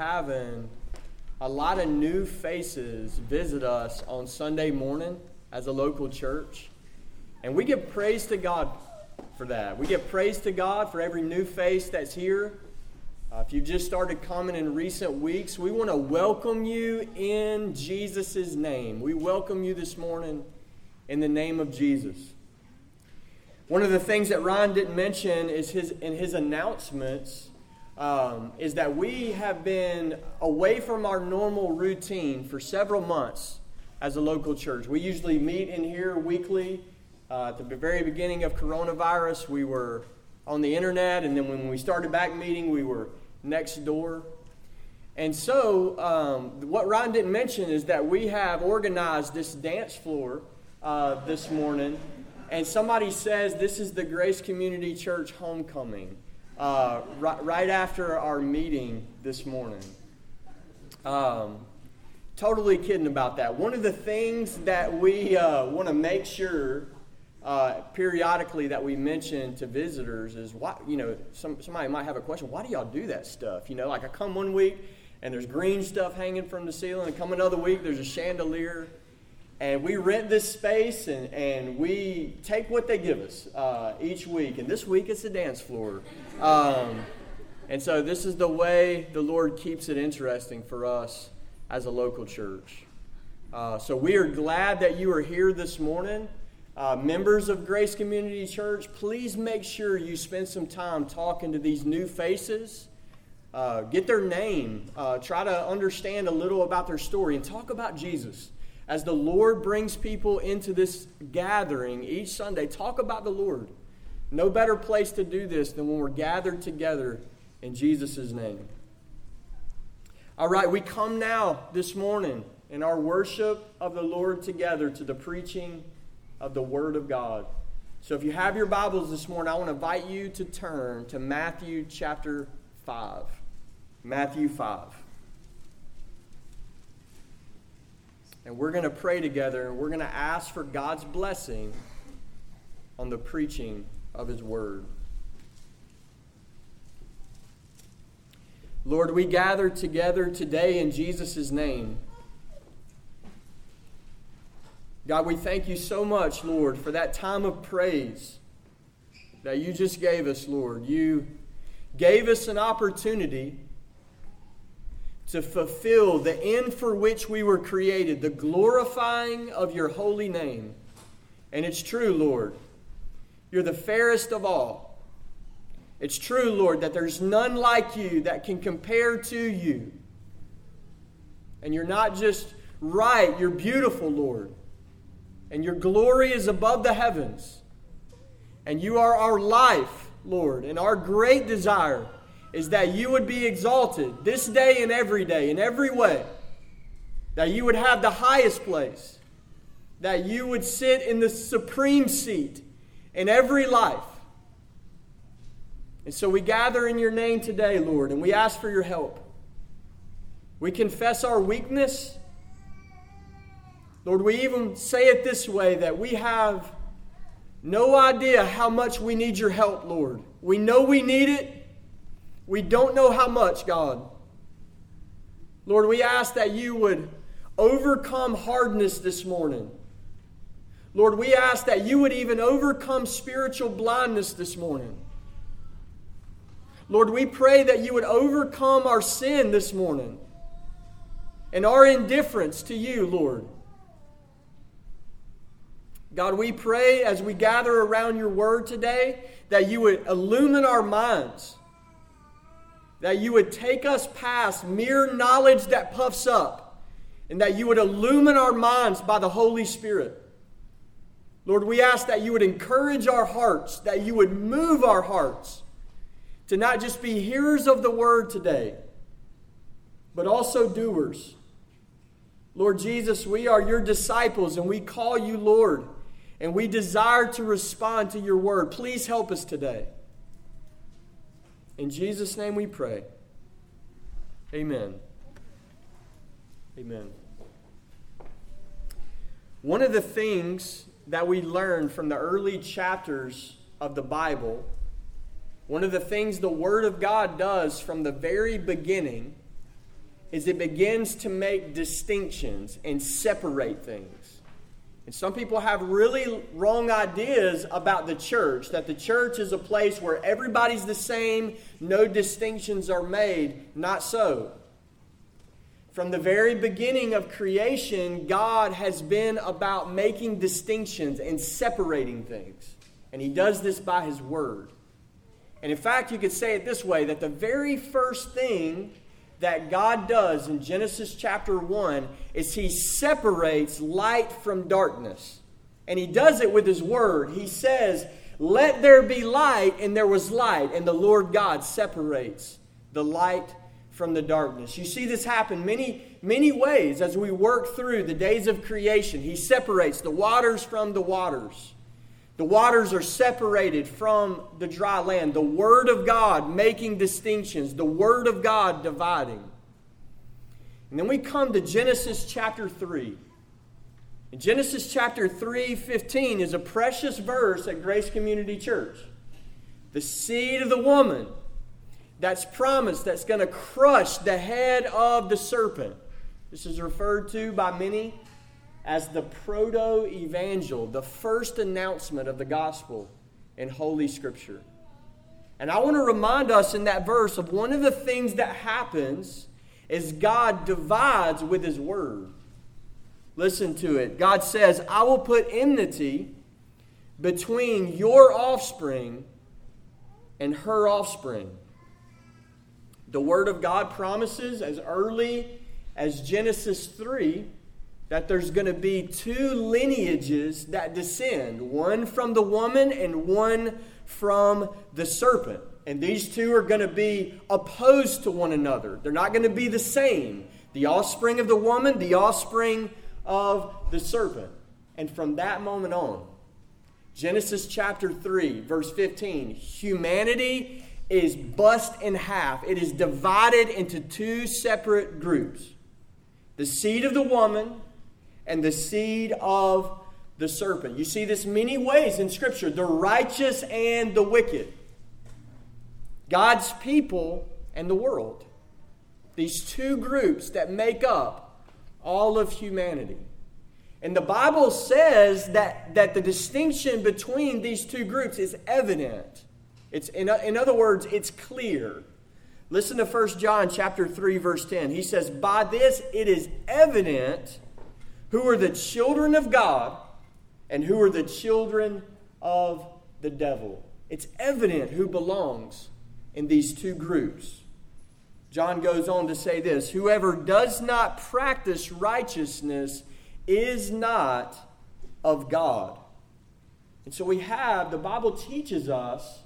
having a lot of new faces visit us on Sunday morning as a local church. And we give praise to God for that. We give praise to God for every new face that's here. Uh, if you've just started coming in recent weeks, we want to welcome you in Jesus' name. We welcome you this morning in the name of Jesus. One of the things that Ryan didn't mention is his in his announcements um, is that we have been away from our normal routine for several months as a local church. We usually meet in here weekly. Uh, at the very beginning of coronavirus, we were on the internet, and then when we started back meeting, we were next door. And so, um, what Ryan didn't mention is that we have organized this dance floor uh, this morning, and somebody says this is the Grace Community Church homecoming uh, right, right, after our meeting this morning. Um, totally kidding about that. One of the things that we uh, want to make sure uh, periodically that we mention to visitors is why, you know, some, somebody might have a question why do y'all do that stuff? You know, like I come one week and there's green stuff hanging from the ceiling, and come another week there's a chandelier and we rent this space and, and we take what they give us uh, each week. And this week it's a dance floor. Um, and so this is the way the Lord keeps it interesting for us as a local church. Uh, so we are glad that you are here this morning. Uh, members of Grace Community Church, please make sure you spend some time talking to these new faces. Uh, get their name, uh, try to understand a little about their story, and talk about Jesus as the Lord brings people into this gathering each Sunday, talk about the Lord. No better place to do this than when we're gathered together in Jesus' name. All right, we come now this morning in our worship of the Lord together to the preaching of the Word of God. So if you have your Bibles this morning, I want to invite you to turn to Matthew chapter 5. Matthew 5. And we're going to pray together and we're going to ask for God's blessing on the preaching of His Word. Lord, we gather together today in Jesus' name. God, we thank you so much, Lord, for that time of praise that you just gave us, Lord. You gave us an opportunity to fulfill the end for which we were created, the glorifying of your holy name. And it's true, Lord. You're the fairest of all. It's true, Lord, that there's none like you that can compare to you. And you're not just right, you're beautiful, Lord. And your glory is above the heavens. And you are our life, Lord, and our great desire is that you would be exalted this day and every day, in every way. That you would have the highest place. That you would sit in the supreme seat in every life. And so we gather in your name today, Lord, and we ask for your help. We confess our weakness. Lord, we even say it this way that we have no idea how much we need your help, Lord. We know we need it, we don't know how much, God. Lord, we ask that you would overcome hardness this morning. Lord, we ask that you would even overcome spiritual blindness this morning. Lord, we pray that you would overcome our sin this morning and our indifference to you, Lord. God, we pray as we gather around your word today that you would illumine our minds that you would take us past mere knowledge that puffs up, and that you would illumine our minds by the Holy Spirit. Lord, we ask that you would encourage our hearts, that you would move our hearts to not just be hearers of the word today, but also doers. Lord Jesus, we are your disciples and we call you Lord, and we desire to respond to your word. Please help us today. In Jesus' name we pray. Amen. Amen. One of the things that we learn from the early chapters of the Bible, one of the things the Word of God does from the very beginning, is it begins to make distinctions and separate things. And some people have really wrong ideas about the church that the church is a place where everybody's the same, no distinctions are made. Not so. From the very beginning of creation, God has been about making distinctions and separating things. And He does this by His Word. And in fact, you could say it this way that the very first thing that God does in Genesis chapter 1 is He separates light from darkness. And He does it with His Word. He says, Let there be light, and there was light. And the Lord God separates the light from the darkness. You see this happen many, many ways as we work through the days of creation. He separates the waters from the waters. The waters are separated from the dry land. The Word of God making distinctions, the Word of God dividing. And then we come to Genesis chapter 3. In Genesis chapter 3, 15 is a precious verse at Grace Community Church. The seed of the woman that's promised that's going to crush the head of the serpent. This is referred to by many as the proto evangel, the first announcement of the gospel in Holy Scripture. And I want to remind us in that verse of one of the things that happens is God divides with His Word. Listen to it. God says, I will put enmity between your offspring and her offspring. The Word of God promises as early as Genesis 3 that there's going to be two lineages that descend one from the woman and one from the serpent. And these two are going to be opposed to one another. They're not going to be the same. The offspring of the woman, the offspring of the serpent. And from that moment on, Genesis chapter 3, verse 15, humanity is bust in half. It is divided into two separate groups the seed of the woman and the seed of the serpent. You see this many ways in Scripture the righteous and the wicked, God's people and the world. These two groups that make up all of humanity. And the Bible says that, that the distinction between these two groups is evident. It's, in, in other words, it's clear. Listen to 1 John chapter 3, verse 10. He says, By this it is evident who are the children of God and who are the children of the devil. It's evident who belongs in these two groups. John goes on to say this Whoever does not practice righteousness is not of God. And so we have, the Bible teaches us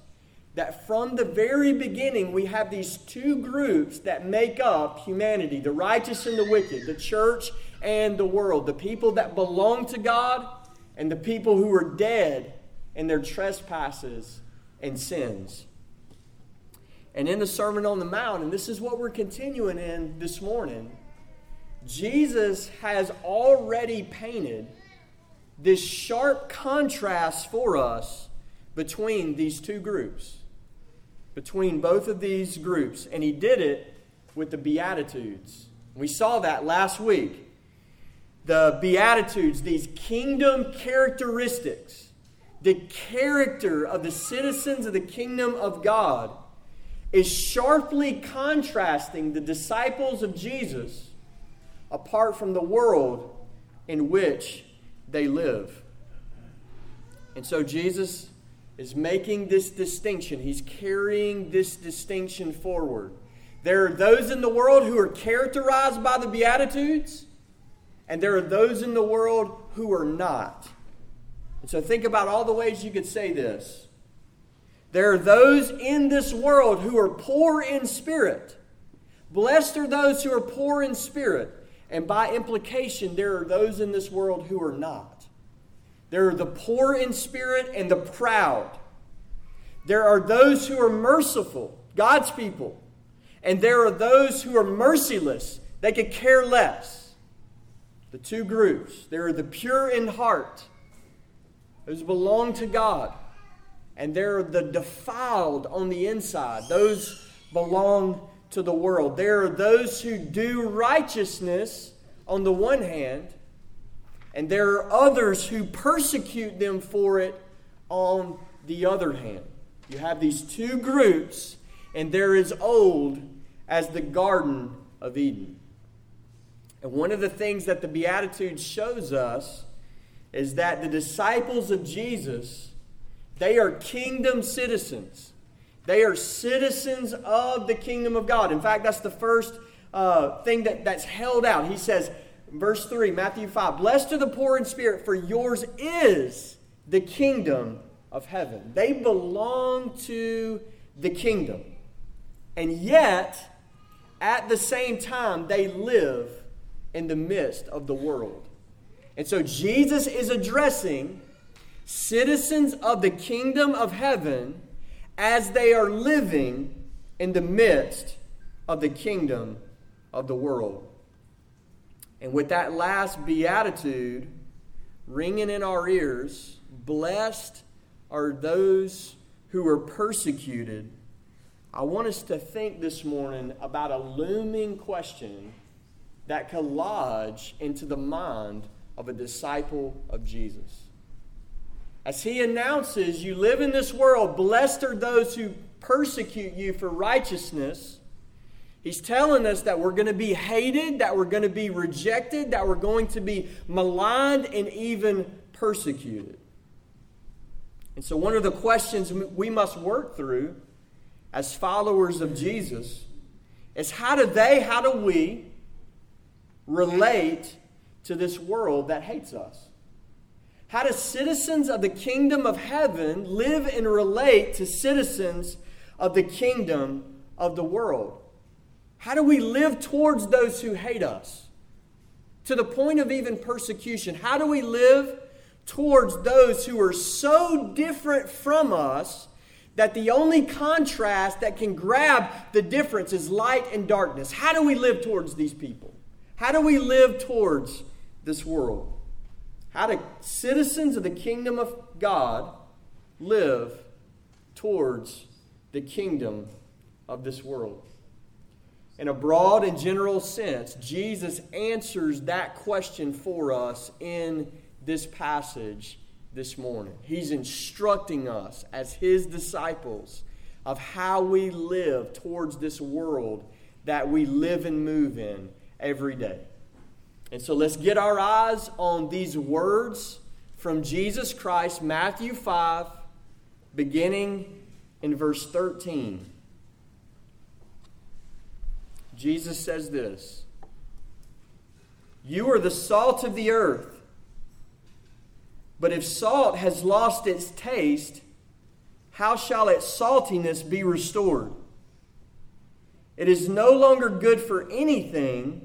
that from the very beginning we have these two groups that make up humanity the righteous and the wicked, the church and the world, the people that belong to God and the people who are dead in their trespasses and sins. And in the Sermon on the Mount, and this is what we're continuing in this morning, Jesus has already painted this sharp contrast for us between these two groups, between both of these groups. And he did it with the Beatitudes. We saw that last week the Beatitudes, these kingdom characteristics, the character of the citizens of the kingdom of God, is sharply contrasting the disciples of Jesus apart from the world in which they live. And so Jesus is making this distinction. He's carrying this distinction forward. There are those in the world who are characterized by the Beatitudes, and there are those in the world who are not. And so think about all the ways you could say this. There are those in this world who are poor in spirit. Blessed are those who are poor in spirit. And by implication, there are those in this world who are not. There are the poor in spirit and the proud. There are those who are merciful, God's people. And there are those who are merciless, they could care less the two groups. There are the pure in heart, those belong to God, and there are the defiled on the inside, those belong to the world. There are those who do righteousness on the one hand, and there are others who persecute them for it on the other hand. You have these two groups, and they're as old as the Garden of Eden. And one of the things that the Beatitudes shows us is that the disciples of Jesus, they are kingdom citizens. They are citizens of the kingdom of God. In fact, that's the first uh, thing that, that's held out. He says, verse 3, Matthew 5, Blessed are the poor in spirit, for yours is the kingdom of heaven. They belong to the kingdom. And yet, at the same time, they live in the midst of the world. And so Jesus is addressing citizens of the kingdom of heaven as they are living in the midst of the kingdom of the world. And with that last beatitude ringing in our ears, blessed are those who are persecuted. I want us to think this morning about a looming question that could lodge into the mind of a disciple of Jesus. As he announces, You live in this world, blessed are those who persecute you for righteousness. He's telling us that we're going to be hated, that we're going to be rejected, that we're going to be maligned and even persecuted. And so, one of the questions we must work through as followers of Jesus is how do they, how do we relate to this world that hates us? How do citizens of the kingdom of heaven live and relate to citizens of the kingdom of the world? How do we live towards those who hate us? To the point of even persecution. How do we live towards those who are so different from us that the only contrast that can grab the difference is light and darkness? How do we live towards these people? How do we live towards this world? How do citizens of the kingdom of God live towards the kingdom of this world? In a broad and general sense, Jesus answers that question for us in this passage this morning. He's instructing us as his disciples of how we live towards this world that we live and move in every day. And so let's get our eyes on these words from Jesus Christ, Matthew 5, beginning in verse 13. Jesus says this You are the salt of the earth. But if salt has lost its taste, how shall its saltiness be restored? It is no longer good for anything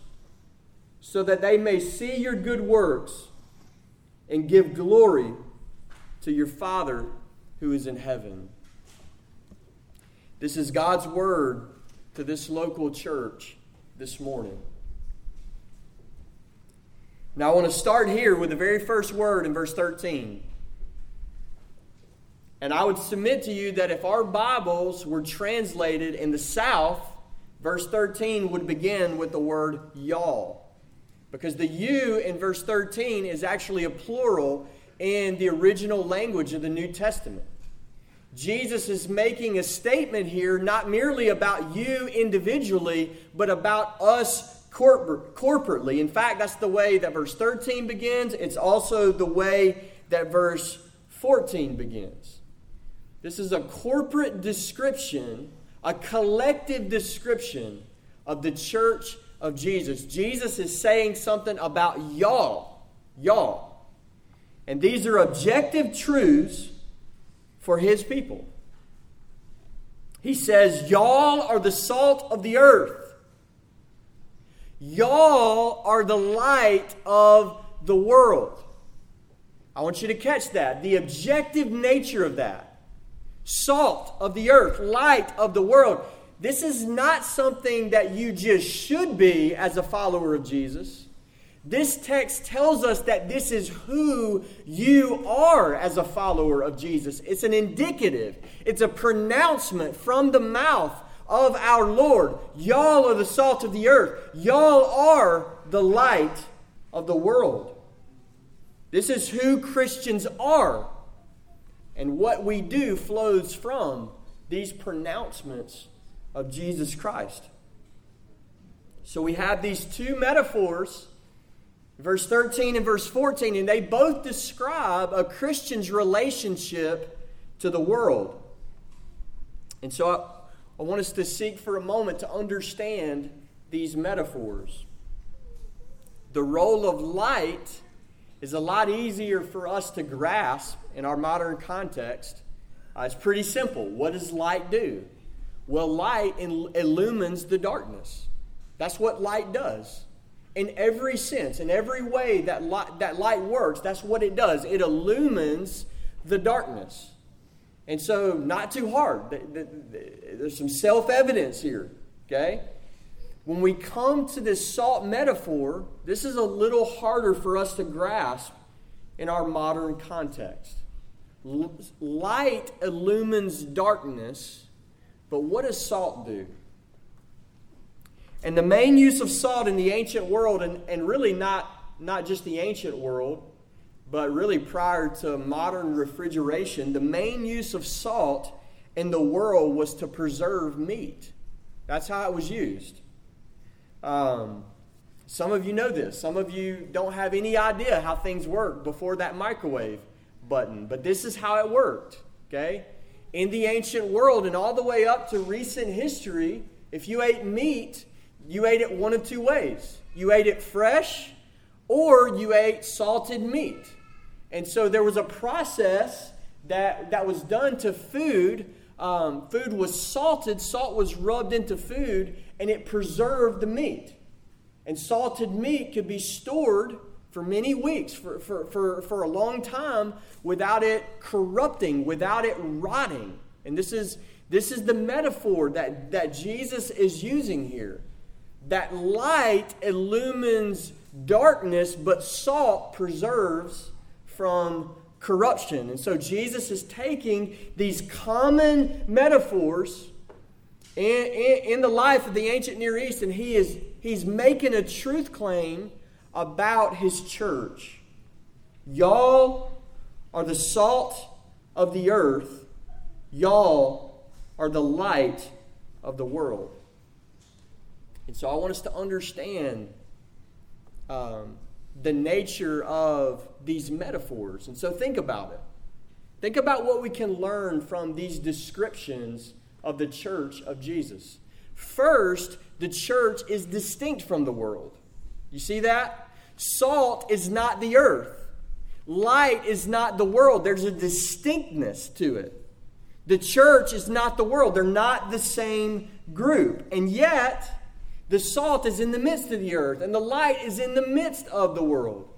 so that they may see your good works and give glory to your Father who is in heaven. This is God's word to this local church this morning. Now, I want to start here with the very first word in verse 13. And I would submit to you that if our Bibles were translated in the South, verse 13 would begin with the word y'all. Because the you in verse 13 is actually a plural in the original language of the New Testament. Jesus is making a statement here not merely about you individually, but about us corpor- corporately. In fact, that's the way that verse 13 begins. It's also the way that verse 14 begins. This is a corporate description, a collective description of the church of Jesus. Jesus is saying something about y'all. Y'all. And these are objective truths for his people. He says, Y'all are the salt of the earth. Y'all are the light of the world. I want you to catch that. The objective nature of that. Salt of the earth, light of the world. This is not something that you just should be as a follower of Jesus. This text tells us that this is who you are as a follower of Jesus. It's an indicative, it's a pronouncement from the mouth of our Lord. Y'all are the salt of the earth, y'all are the light of the world. This is who Christians are. And what we do flows from these pronouncements of Jesus Christ. So we have these two metaphors verse 13 and verse 14, and they both describe a Christian's relationship to the world. And so I, I want us to seek for a moment to understand these metaphors. The role of light is a lot easier for us to grasp in our modern context. Uh, it's pretty simple. What does light do? Well, light illumines the darkness. That's what light does in every sense, in every way that light, that light works, that's what it does. It illumines the darkness. And so, not too hard. There's some self evidence here, okay? When we come to this salt metaphor, this is a little harder for us to grasp in our modern context. Light illumines darkness, but what does salt do? And the main use of salt in the ancient world, and, and really not, not just the ancient world, but really prior to modern refrigeration, the main use of salt in the world was to preserve meat. That's how it was used. Um, some of you know this. Some of you don't have any idea how things worked before that microwave button, but this is how it worked. Okay? In the ancient world and all the way up to recent history, if you ate meat, you ate it one of two ways you ate it fresh or you ate salted meat. And so there was a process that, that was done to food. Um, food was salted, salt was rubbed into food, and it preserved the meat. And salted meat could be stored for many weeks, for, for, for, for a long time, without it corrupting, without it rotting. And this is, this is the metaphor that, that Jesus is using here that light illumines darkness, but salt preserves from corruption. And so Jesus is taking these common metaphors in, in, in, the life of the ancient Near East, and he is he's making a truth claim about his church. Y'all are the salt of the earth. Y'all are the light of the world. And so I want us to understand um, the nature of these metaphors. And so think about it. Think about what we can learn from these descriptions of the church of Jesus. First, the church is distinct from the world. You see that? Salt is not the earth, light is not the world. There's a distinctness to it. The church is not the world, they're not the same group. And yet, the salt is in the midst of the earth, and the light is in the midst of the world.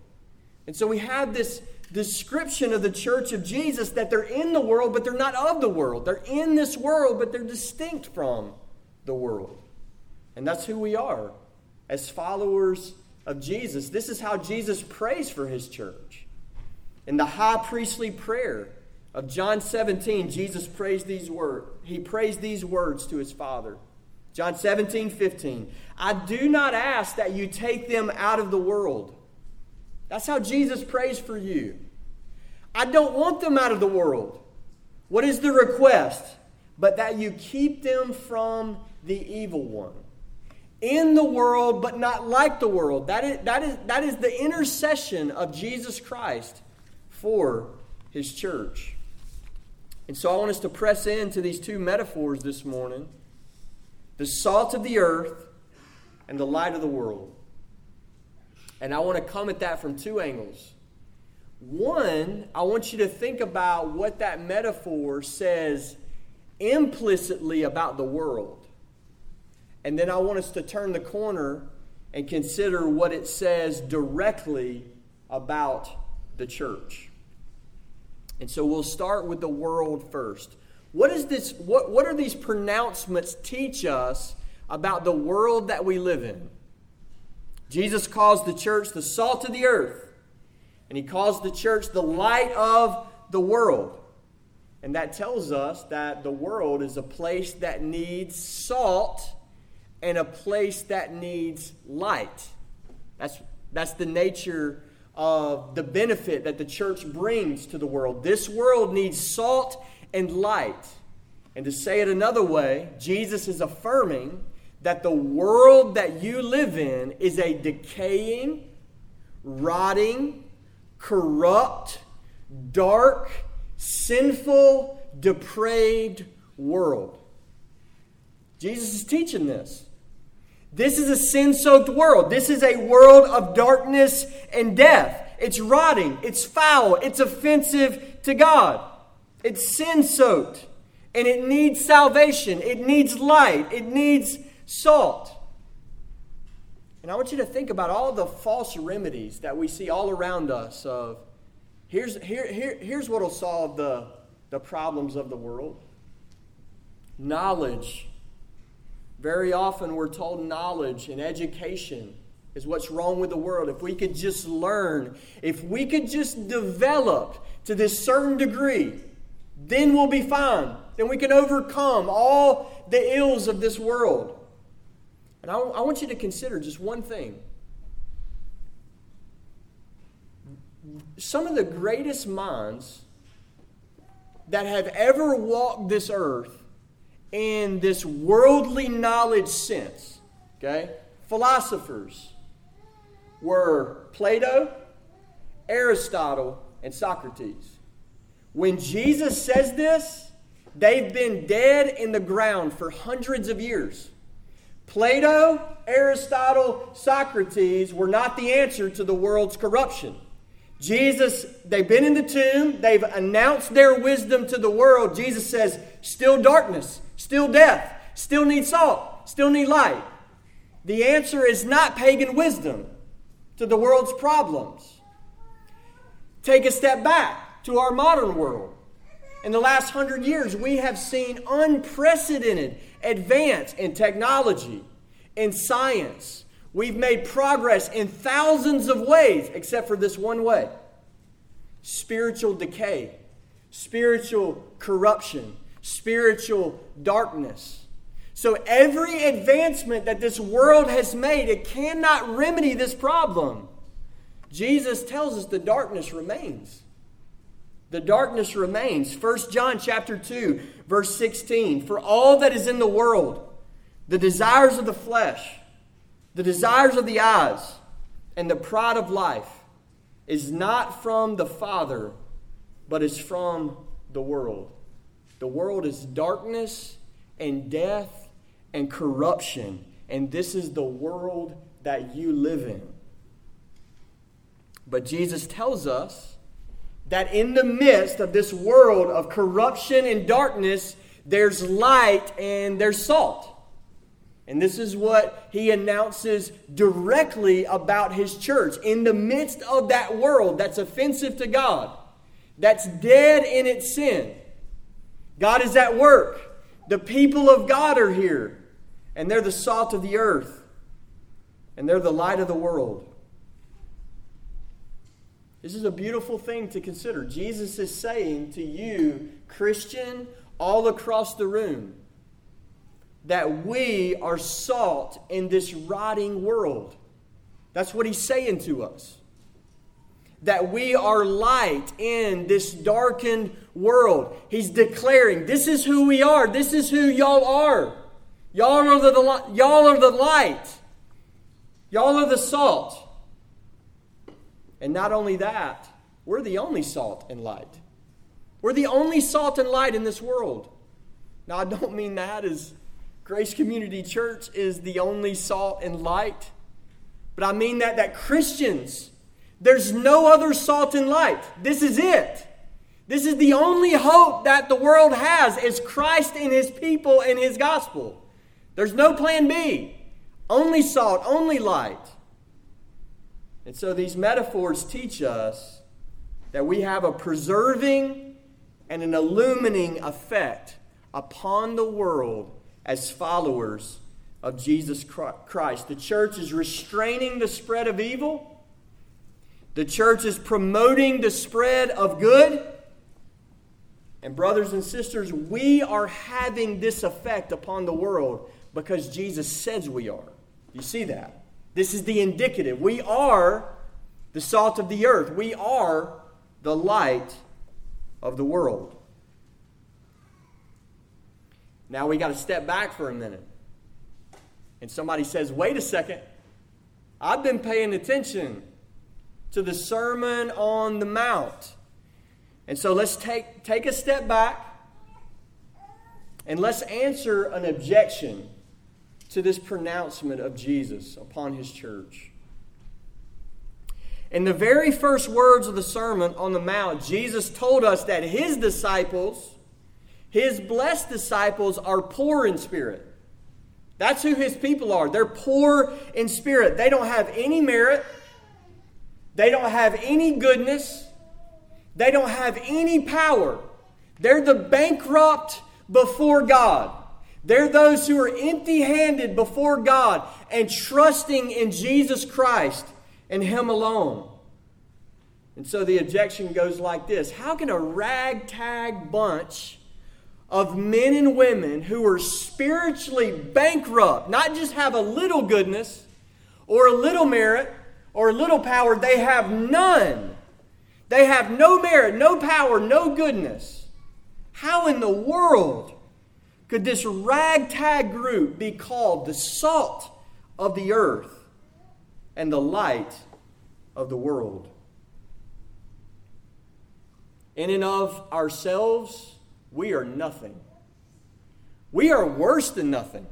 And so we have this description of the church of Jesus that they're in the world, but they're not of the world. They're in this world, but they're distinct from the world. And that's who we are as followers of Jesus. This is how Jesus prays for his church. In the high priestly prayer of John 17, Jesus prays these words. He prays these words to his Father. John 17, 15. I do not ask that you take them out of the world. That's how Jesus prays for you. I don't want them out of the world. What is the request? But that you keep them from the evil one. In the world, but not like the world. That is, that is, that is the intercession of Jesus Christ for his church. And so I want us to press into these two metaphors this morning the salt of the earth, and the light of the world. And I want to come at that from two angles. One, I want you to think about what that metaphor says implicitly about the world. And then I want us to turn the corner and consider what it says directly about the church. And so we'll start with the world first. What is this what, what are these pronouncements teach us about the world that we live in? Jesus calls the church the salt of the earth, and he calls the church the light of the world. And that tells us that the world is a place that needs salt and a place that needs light. That's, that's the nature of the benefit that the church brings to the world. This world needs salt and light. And to say it another way, Jesus is affirming that the world that you live in is a decaying, rotting, corrupt, dark, sinful, depraved world. Jesus is teaching this. This is a sin soaked world. This is a world of darkness and death. It's rotting, it's foul, it's offensive to God, it's sin soaked, and it needs salvation, it needs light, it needs salt. And I want you to think about all the false remedies that we see all around us of here's, here, here, here's what will solve the, the problems of the world. Knowledge very often we're told knowledge and education is what's wrong with the world. If we could just learn, if we could just develop to this certain degree, then we'll be fine. Then we can overcome all the ills of this world. And I, I want you to consider just one thing. Some of the greatest minds that have ever walked this earth in this worldly knowledge sense. Okay? Philosophers were Plato, Aristotle, and Socrates. When Jesus says this, they've been dead in the ground for hundreds of years. Plato, Aristotle, Socrates were not the answer to the world's corruption. Jesus, they've been in the tomb, they've announced their wisdom to the world. Jesus says, still darkness, still death, still need salt, still need light. The answer is not pagan wisdom to the world's problems. Take a step back to our modern world. In the last hundred years, we have seen unprecedented advance in technology, in science. We've made progress in thousands of ways, except for this one way spiritual decay, spiritual corruption, spiritual darkness. So every advancement that this world has made, it cannot remedy this problem. Jesus tells us the darkness remains. The darkness remains. 1 John chapter 2, verse 16. For all that is in the world, the desires of the flesh, the desires of the eyes, and the pride of life is not from the Father, but is from the world. The world is darkness and death and corruption, and this is the world that you live in. But Jesus tells us that in the midst of this world of corruption and darkness, there's light and there's salt. And this is what he announces directly about his church. In the midst of that world that's offensive to God, that's dead in its sin, God is at work. The people of God are here, and they're the salt of the earth, and they're the light of the world. This is a beautiful thing to consider. Jesus is saying to you, Christian, all across the room, that we are salt in this rotting world. That's what he's saying to us that we are light in this darkened world. He's declaring, This is who we are. This is who y'all are. Y'all are the, y'all are the light. Y'all are the salt. And not only that, we're the only salt and light. We're the only salt and light in this world. Now, I don't mean that as Grace Community Church is the only salt and light, but I mean that that Christians there's no other salt and light. This is it. This is the only hope that the world has is Christ and his people and his gospel. There's no plan B. only salt, only light. And so these metaphors teach us that we have a preserving and an illumining effect upon the world as followers of Jesus Christ. The church is restraining the spread of evil, the church is promoting the spread of good. And, brothers and sisters, we are having this effect upon the world because Jesus says we are. You see that? This is the indicative. We are the salt of the earth, we are the light of the world. Now we got to step back for a minute. And somebody says, wait a second. I've been paying attention to the Sermon on the Mount. And so let's take, take a step back and let's answer an objection to this pronouncement of Jesus upon his church. In the very first words of the Sermon on the Mount, Jesus told us that his disciples, his blessed disciples, are poor in spirit. That's who his people are. They're poor in spirit. They don't have any merit, they don't have any goodness, they don't have any power. They're the bankrupt before God. They're those who are empty handed before God and trusting in Jesus Christ and Him alone. And so the objection goes like this How can a ragtag bunch of men and women who are spiritually bankrupt, not just have a little goodness or a little merit or little power, they have none. They have no merit, no power, no goodness. How in the world could this ragtag group be called the salt of the earth and the light of the world? In and of ourselves, we are nothing. We are worse than nothing.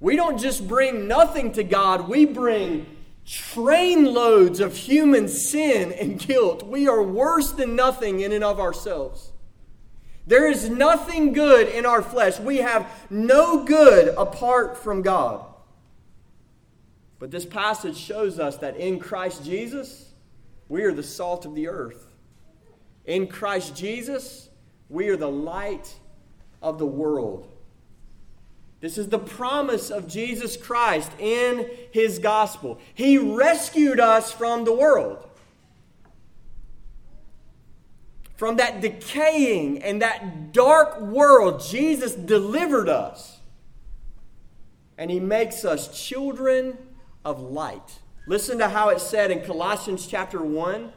We don't just bring nothing to God, we bring trainloads of human sin and guilt. We are worse than nothing in and of ourselves. There is nothing good in our flesh. We have no good apart from God. But this passage shows us that in Christ Jesus, we are the salt of the earth. In Christ Jesus, we are the light of the world. This is the promise of Jesus Christ in his gospel. He rescued us from the world. From that decaying and that dark world, Jesus delivered us. And he makes us children of light. Listen to how it said in Colossians chapter 1,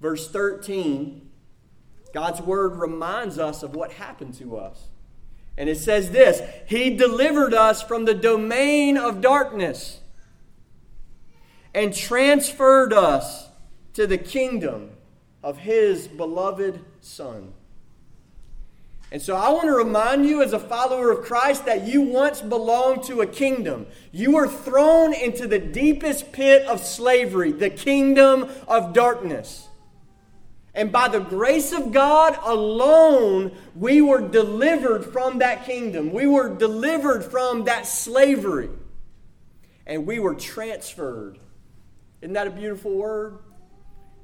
verse 13. God's word reminds us of what happened to us. And it says this He delivered us from the domain of darkness and transferred us to the kingdom of His beloved Son. And so I want to remind you, as a follower of Christ, that you once belonged to a kingdom. You were thrown into the deepest pit of slavery, the kingdom of darkness. And by the grace of God alone, we were delivered from that kingdom. We were delivered from that slavery. And we were transferred. Isn't that a beautiful word?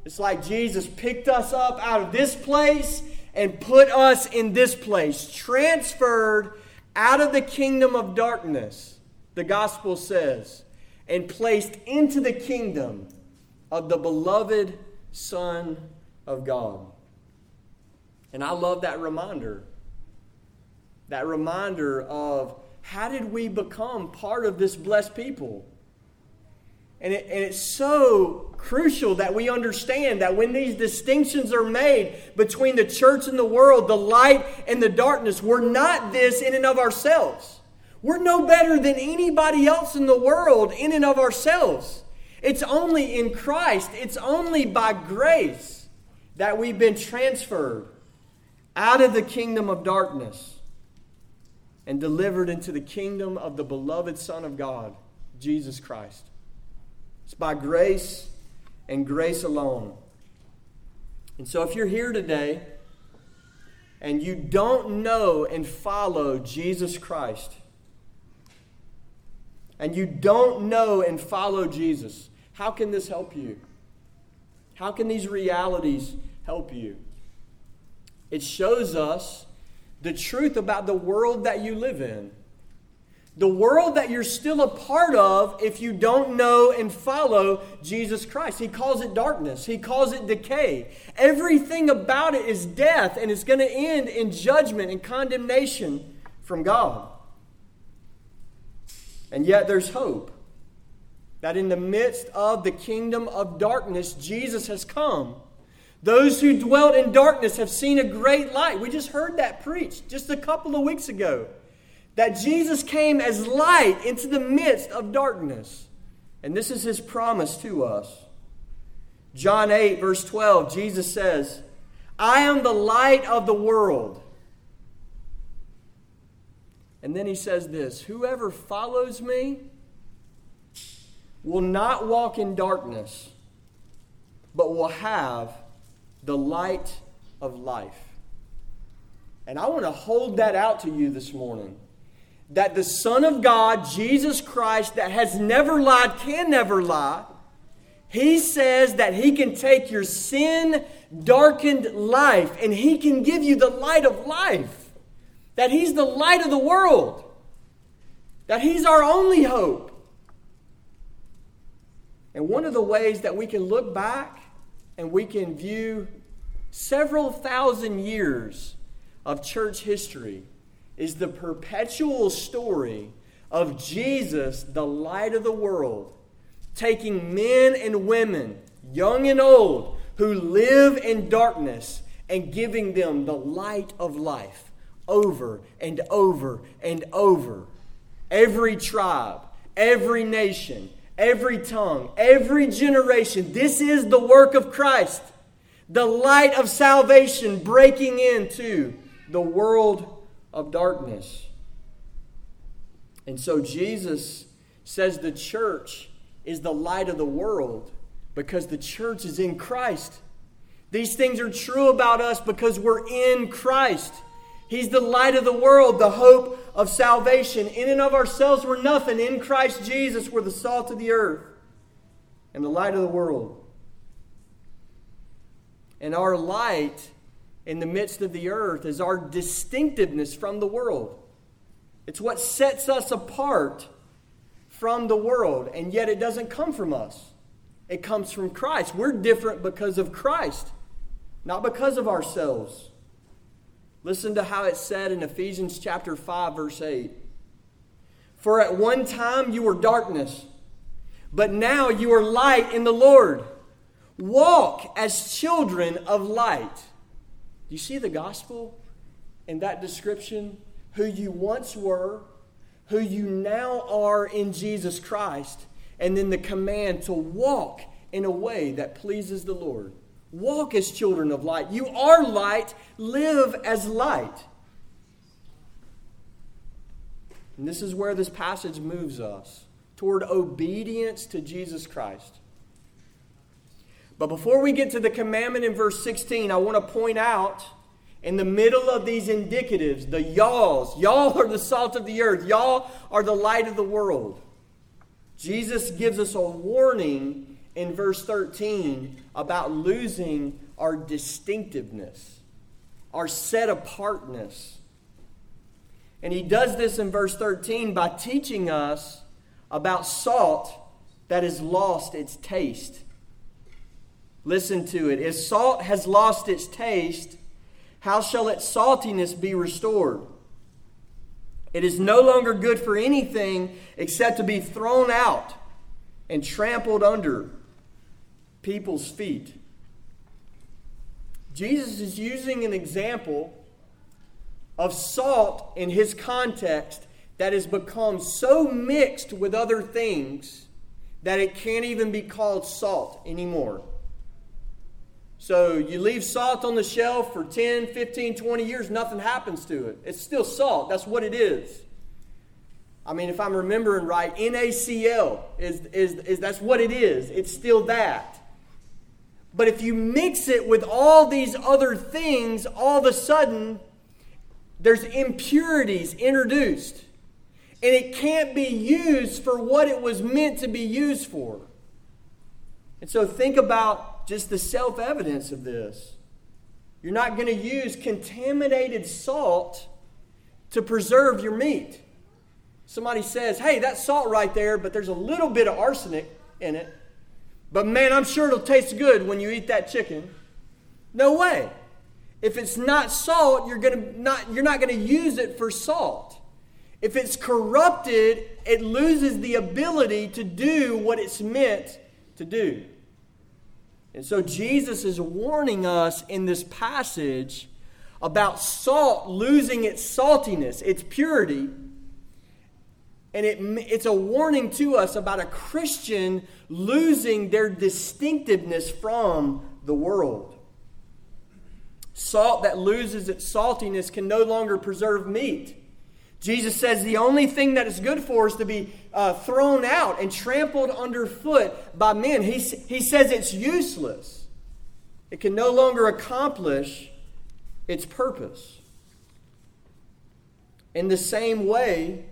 It's like Jesus picked us up out of this place and put us in this place, transferred out of the kingdom of darkness, the gospel says, and placed into the kingdom of the beloved Son of God. And I love that reminder. That reminder of how did we become part of this blessed people? And, it, and it's so crucial that we understand that when these distinctions are made between the church and the world, the light and the darkness, we're not this in and of ourselves. We're no better than anybody else in the world in and of ourselves. It's only in Christ, it's only by grace that we've been transferred out of the kingdom of darkness and delivered into the kingdom of the beloved Son of God, Jesus Christ. It's by grace and grace alone. And so, if you're here today and you don't know and follow Jesus Christ, and you don't know and follow Jesus, how can this help you? How can these realities help you? It shows us the truth about the world that you live in. The world that you're still a part of if you don't know and follow Jesus Christ. He calls it darkness, He calls it decay. Everything about it is death, and it's going to end in judgment and condemnation from God. And yet there's hope that in the midst of the kingdom of darkness, Jesus has come. Those who dwelt in darkness have seen a great light. We just heard that preached just a couple of weeks ago. That Jesus came as light into the midst of darkness. And this is his promise to us. John 8, verse 12, Jesus says, I am the light of the world. And then he says this Whoever follows me will not walk in darkness, but will have the light of life. And I want to hold that out to you this morning. That the Son of God, Jesus Christ, that has never lied, can never lie, he says that he can take your sin darkened life and he can give you the light of life. That he's the light of the world. That he's our only hope. And one of the ways that we can look back and we can view several thousand years of church history is the perpetual story of Jesus, the light of the world, taking men and women, young and old, who live in darkness and giving them the light of life over and over and over. Every tribe, every nation, every tongue, every generation. This is the work of Christ, the light of salvation breaking into the world of darkness. And so Jesus says the church is the light of the world because the church is in Christ. These things are true about us because we're in Christ. He's the light of the world, the hope of salvation. In and of ourselves, we're nothing. In Christ Jesus, we're the salt of the earth and the light of the world. And our light in the midst of the earth is our distinctiveness from the world. It's what sets us apart from the world, and yet it doesn't come from us. It comes from Christ. We're different because of Christ, not because of ourselves. Listen to how it's said in Ephesians chapter 5 verse 8. For at one time you were darkness, but now you are light in the Lord. Walk as children of light. Do you see the gospel in that description? Who you once were, who you now are in Jesus Christ, and then the command to walk in a way that pleases the Lord. Walk as children of light. You are light. Live as light. And this is where this passage moves us toward obedience to Jesus Christ. But before we get to the commandment in verse 16, I want to point out in the middle of these indicatives, the y'alls, y'all are the salt of the earth, y'all are the light of the world. Jesus gives us a warning in verse 13 about losing our distinctiveness, our set apartness. And he does this in verse 13 by teaching us about salt that has lost its taste. Listen to it. If salt has lost its taste, how shall its saltiness be restored? It is no longer good for anything except to be thrown out and trampled under people's feet. Jesus is using an example of salt in his context that has become so mixed with other things that it can't even be called salt anymore. So you leave salt on the shelf for 10, 15, 20 years, nothing happens to it. It's still salt. That's what it is. I mean, if I'm remembering right, NaCl is, is, is that's what it is. It's still that. But if you mix it with all these other things, all of a sudden, there's impurities introduced. and it can't be used for what it was meant to be used for. And so think about just the self evidence of this. You're not going to use contaminated salt to preserve your meat. Somebody says, hey, that's salt right there, but there's a little bit of arsenic in it. But man, I'm sure it'll taste good when you eat that chicken. No way. If it's not salt, you're gonna not you're not gonna use it for salt. If it's corrupted, it loses the ability to do what it's meant to do. And so Jesus is warning us in this passage about salt losing its saltiness, its purity. And it, it's a warning to us about a Christian losing their distinctiveness from the world. Salt that loses its saltiness can no longer preserve meat. Jesus says the only thing that is good for is to be uh, thrown out and trampled underfoot by men. He, he says it's useless, it can no longer accomplish its purpose. In the same way,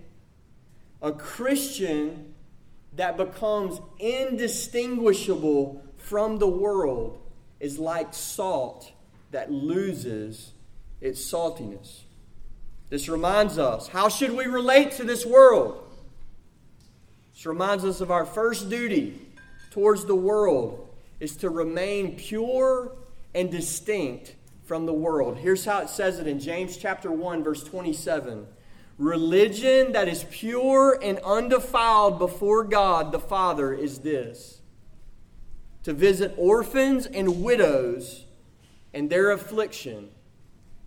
a Christian that becomes indistinguishable from the world is like salt that loses its saltiness. This reminds us how should we relate to this world? This reminds us of our first duty towards the world is to remain pure and distinct from the world. Here's how it says it in James chapter 1 verse 27. Religion that is pure and undefiled before God the Father is this to visit orphans and widows and their affliction,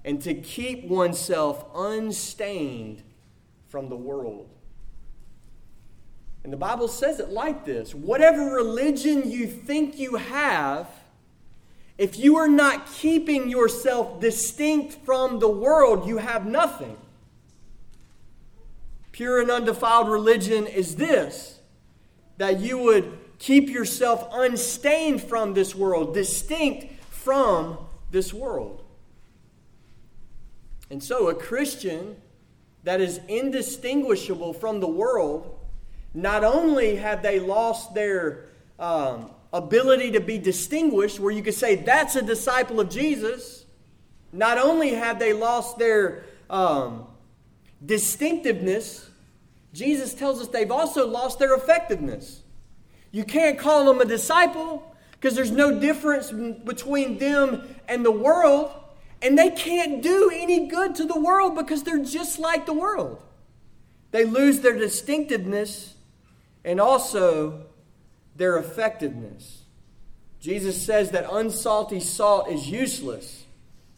and to keep oneself unstained from the world. And the Bible says it like this whatever religion you think you have, if you are not keeping yourself distinct from the world, you have nothing. Pure and undefiled religion is this that you would keep yourself unstained from this world, distinct from this world. And so, a Christian that is indistinguishable from the world, not only have they lost their um, ability to be distinguished, where you could say that's a disciple of Jesus, not only have they lost their um, distinctiveness, Jesus tells us they've also lost their effectiveness. You can't call them a disciple because there's no difference between them and the world, and they can't do any good to the world because they're just like the world. They lose their distinctiveness and also their effectiveness. Jesus says that unsalty salt is useless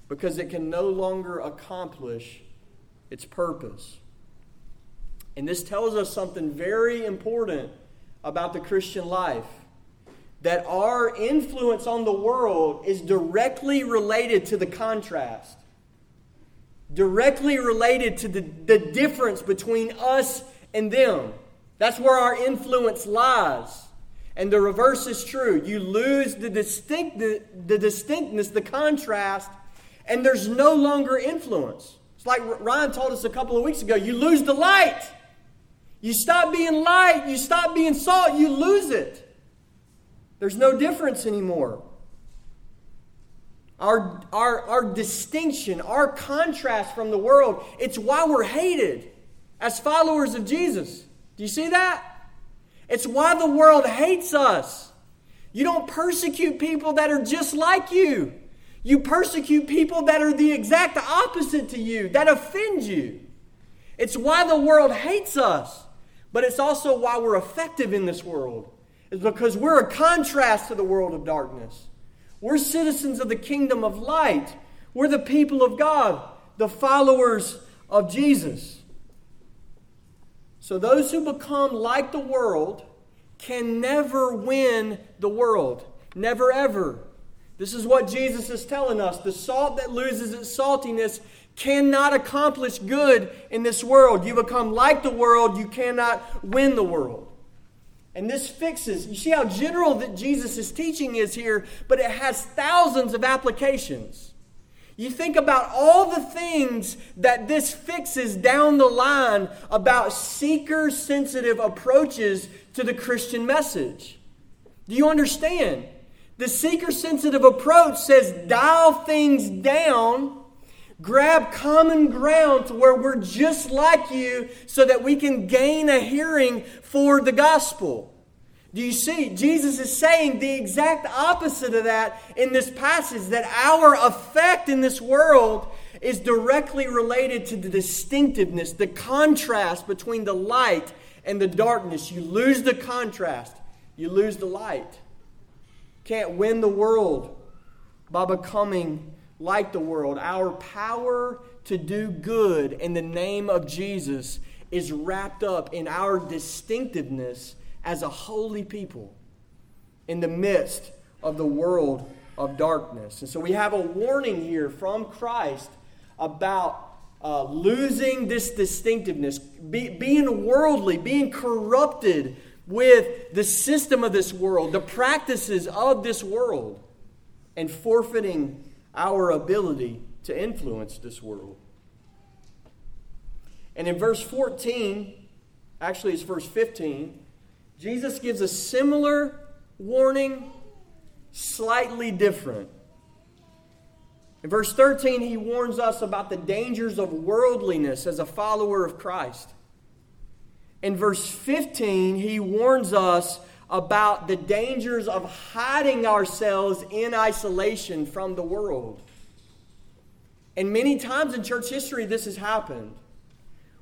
because it can no longer accomplish its purpose. And this tells us something very important about the Christian life that our influence on the world is directly related to the contrast, directly related to the, the difference between us and them. That's where our influence lies. And the reverse is true. You lose the, distinct, the, the distinctness, the contrast, and there's no longer influence. Like Ryan told us a couple of weeks ago you lose the light. You stop being light, you stop being salt, you lose it. There's no difference anymore. Our, our, our distinction, our contrast from the world, it's why we're hated as followers of Jesus. Do you see that? It's why the world hates us. You don't persecute people that are just like you. You persecute people that are the exact opposite to you, that offend you. It's why the world hates us, but it's also why we're effective in this world is because we're a contrast to the world of darkness. We're citizens of the kingdom of light. We're the people of God, the followers of Jesus. So those who become like the world can never win the world. Never, ever. This is what Jesus is telling us. The salt that loses its saltiness cannot accomplish good in this world. You become like the world, you cannot win the world. And this fixes, you see how general that Jesus' teaching is here, but it has thousands of applications. You think about all the things that this fixes down the line about seeker sensitive approaches to the Christian message. Do you understand? The seeker sensitive approach says dial things down, grab common ground to where we're just like you so that we can gain a hearing for the gospel. Do you see? Jesus is saying the exact opposite of that in this passage that our effect in this world is directly related to the distinctiveness, the contrast between the light and the darkness. You lose the contrast, you lose the light. Can't win the world by becoming like the world. Our power to do good in the name of Jesus is wrapped up in our distinctiveness as a holy people in the midst of the world of darkness. And so we have a warning here from Christ about uh, losing this distinctiveness, be, being worldly, being corrupted with the system of this world, the practices of this world, and forfeiting our ability to influence this world. And in verse 14, actually, it's verse 15 Jesus gives a similar warning, slightly different. In verse 13, he warns us about the dangers of worldliness as a follower of Christ. In verse 15, he warns us about the dangers of hiding ourselves in isolation from the world. And many times in church history, this has happened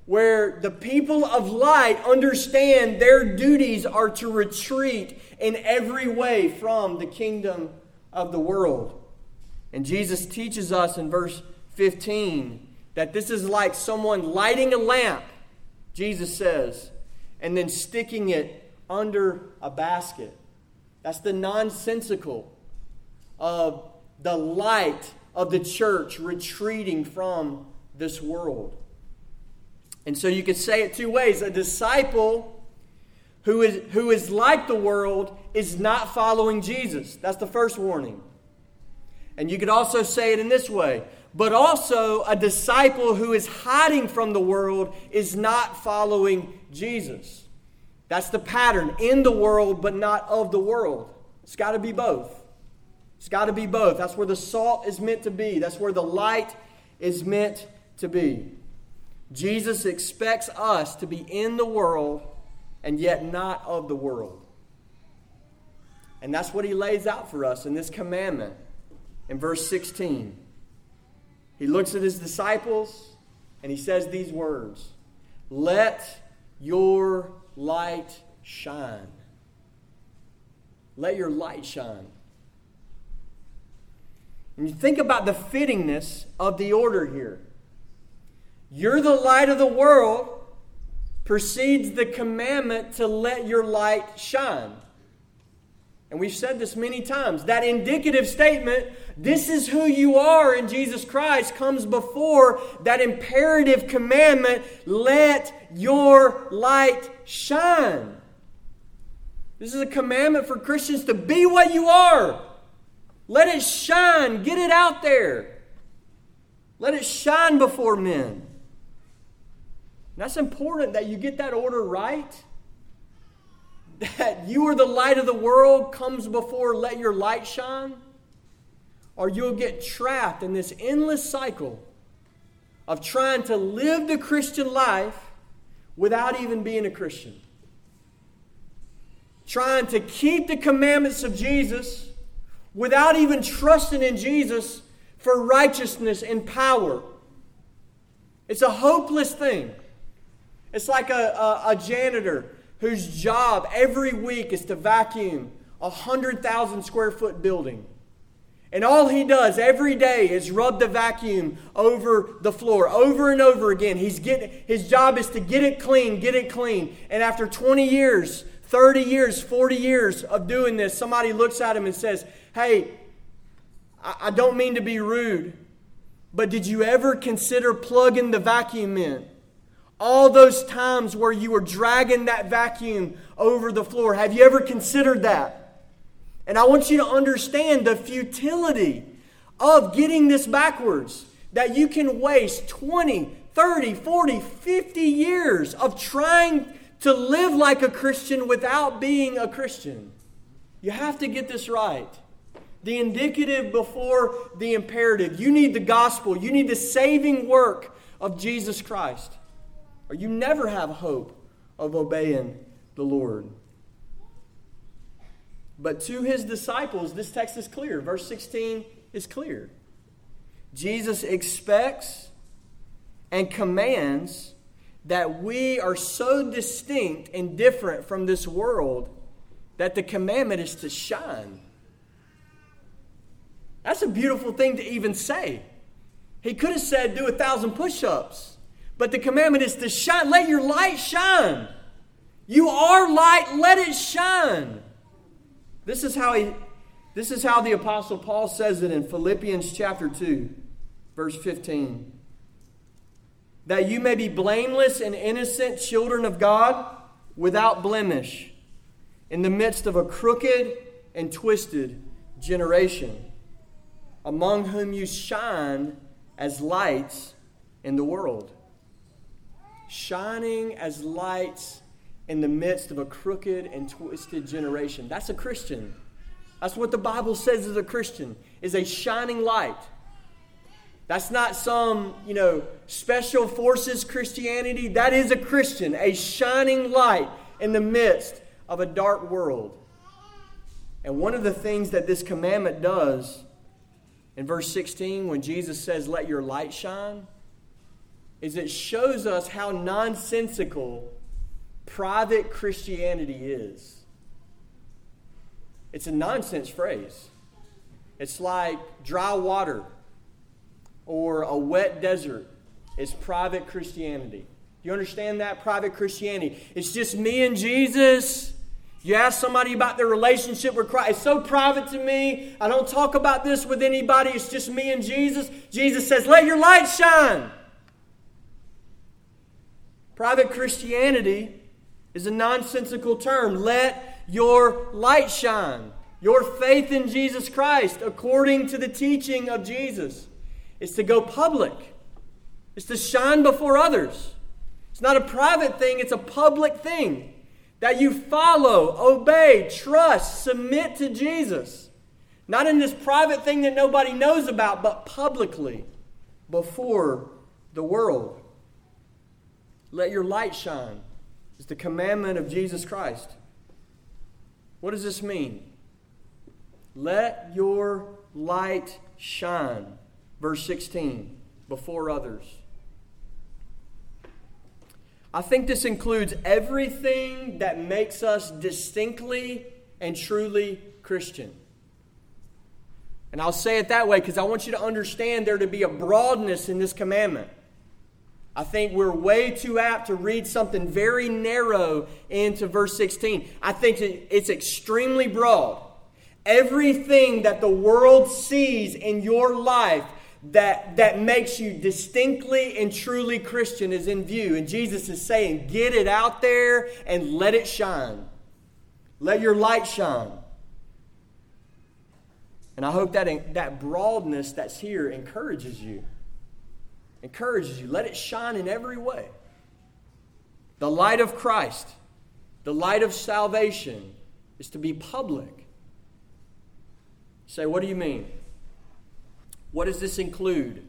where the people of light understand their duties are to retreat in every way from the kingdom of the world. And Jesus teaches us in verse 15 that this is like someone lighting a lamp, Jesus says, and then sticking it under a basket. That's the nonsensical of the light of the church retreating from this world. And so you could say it two ways. A disciple who is, who is like the world is not following Jesus. That's the first warning. And you could also say it in this way. But also, a disciple who is hiding from the world is not following Jesus. That's the pattern in the world, but not of the world. It's got to be both. It's got to be both. That's where the salt is meant to be, that's where the light is meant to be. Jesus expects us to be in the world and yet not of the world. And that's what he lays out for us in this commandment in verse 16. He looks at his disciples and he says these words Let your light shine. Let your light shine. And you think about the fittingness of the order here. You're the light of the world precedes the commandment to let your light shine. And we've said this many times. That indicative statement, this is who you are in Jesus Christ, comes before that imperative commandment, let your light shine. This is a commandment for Christians to be what you are. Let it shine. Get it out there. Let it shine before men. That's important that you get that order right. That you are the light of the world comes before let your light shine. Or you'll get trapped in this endless cycle of trying to live the Christian life without even being a Christian. Trying to keep the commandments of Jesus without even trusting in Jesus for righteousness and power. It's a hopeless thing. It's like a, a, a janitor whose job every week is to vacuum a 100,000 square foot building. And all he does every day is rub the vacuum over the floor over and over again. He's getting, his job is to get it clean, get it clean. And after 20 years, 30 years, 40 years of doing this, somebody looks at him and says, Hey, I, I don't mean to be rude, but did you ever consider plugging the vacuum in? All those times where you were dragging that vacuum over the floor, have you ever considered that? And I want you to understand the futility of getting this backwards. That you can waste 20, 30, 40, 50 years of trying to live like a Christian without being a Christian. You have to get this right. The indicative before the imperative. You need the gospel, you need the saving work of Jesus Christ, or you never have hope of obeying the Lord. But to his disciples, this text is clear. Verse 16 is clear. Jesus expects and commands that we are so distinct and different from this world that the commandment is to shine. That's a beautiful thing to even say. He could have said, do a thousand push ups, but the commandment is to shine. Let your light shine. You are light, let it shine. This is how he this is how the apostle Paul says it in Philippians chapter 2 verse 15. That you may be blameless and innocent children of God without blemish in the midst of a crooked and twisted generation among whom you shine as lights in the world. Shining as lights in the midst of a crooked and twisted generation. That's a Christian. That's what the Bible says is a Christian, is a shining light. That's not some, you know, special forces Christianity. That is a Christian, a shining light in the midst of a dark world. And one of the things that this commandment does in verse 16, when Jesus says, Let your light shine, is it shows us how nonsensical private Christianity is. It's a nonsense phrase. It's like dry water or a wet desert. It's private Christianity. Do you understand that? Private Christianity. It's just me and Jesus. You ask somebody about their relationship with Christ. It's so private to me. I don't talk about this with anybody. It's just me and Jesus. Jesus says, Let your light shine. Private Christianity is a nonsensical term. Let your light shine. Your faith in Jesus Christ, according to the teaching of Jesus, is to go public, it's to shine before others. It's not a private thing, it's a public thing that you follow, obey, trust, submit to Jesus. Not in this private thing that nobody knows about, but publicly before the world. Let your light shine is the commandment of Jesus Christ. What does this mean? Let your light shine, verse 16, before others. I think this includes everything that makes us distinctly and truly Christian. And I'll say it that way because I want you to understand there to be a broadness in this commandment. I think we're way too apt to read something very narrow into verse 16. I think it's extremely broad. Everything that the world sees in your life that, that makes you distinctly and truly Christian is in view. And Jesus is saying, get it out there and let it shine. Let your light shine. And I hope that, that broadness that's here encourages you. Encourages you. Let it shine in every way. The light of Christ, the light of salvation, is to be public. say, what do you mean? What does this include?